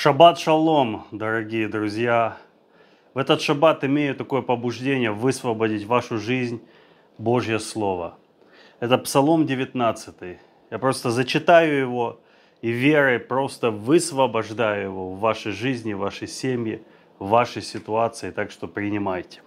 Шаббат шалом, дорогие друзья. В этот шаббат имею такое побуждение высвободить вашу жизнь Божье Слово. Это Псалом 19. Я просто зачитаю его и верой просто высвобождаю его в вашей жизни, в вашей семье, в вашей ситуации, так что принимайте.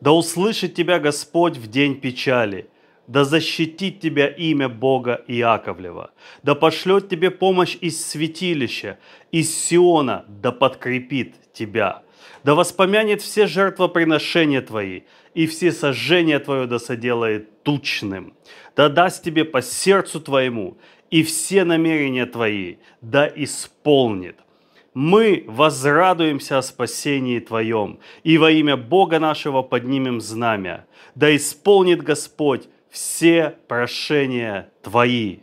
Да услышит тебя Господь в день печали – да защитит тебя имя Бога Иаковлева, да пошлет тебе помощь из святилища, из Сиона, да подкрепит тебя, да воспомянет все жертвоприношения твои, и все сожжения твое да соделает тучным, да даст тебе по сердцу твоему, и все намерения твои да исполнит. Мы возрадуемся о спасении Твоем, и во имя Бога нашего поднимем знамя. Да исполнит Господь все прошения Твои.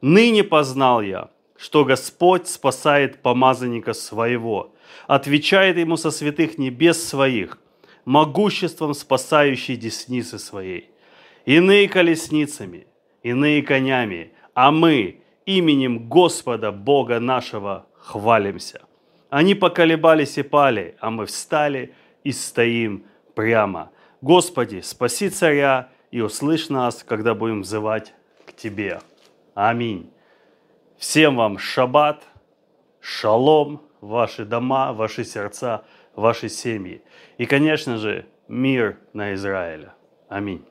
Ныне познал я, что Господь спасает помазанника своего, отвечает ему со святых небес своих, могуществом спасающей десницы своей. Иные колесницами, иные конями, а мы именем Господа Бога нашего хвалимся. Они поколебались и пали, а мы встали и стоим прямо. Господи, спаси царя и услышь нас, когда будем взывать к Тебе. Аминь. Всем вам шаббат, шалом, ваши дома, ваши сердца, ваши семьи. И, конечно же, мир на Израиле. Аминь.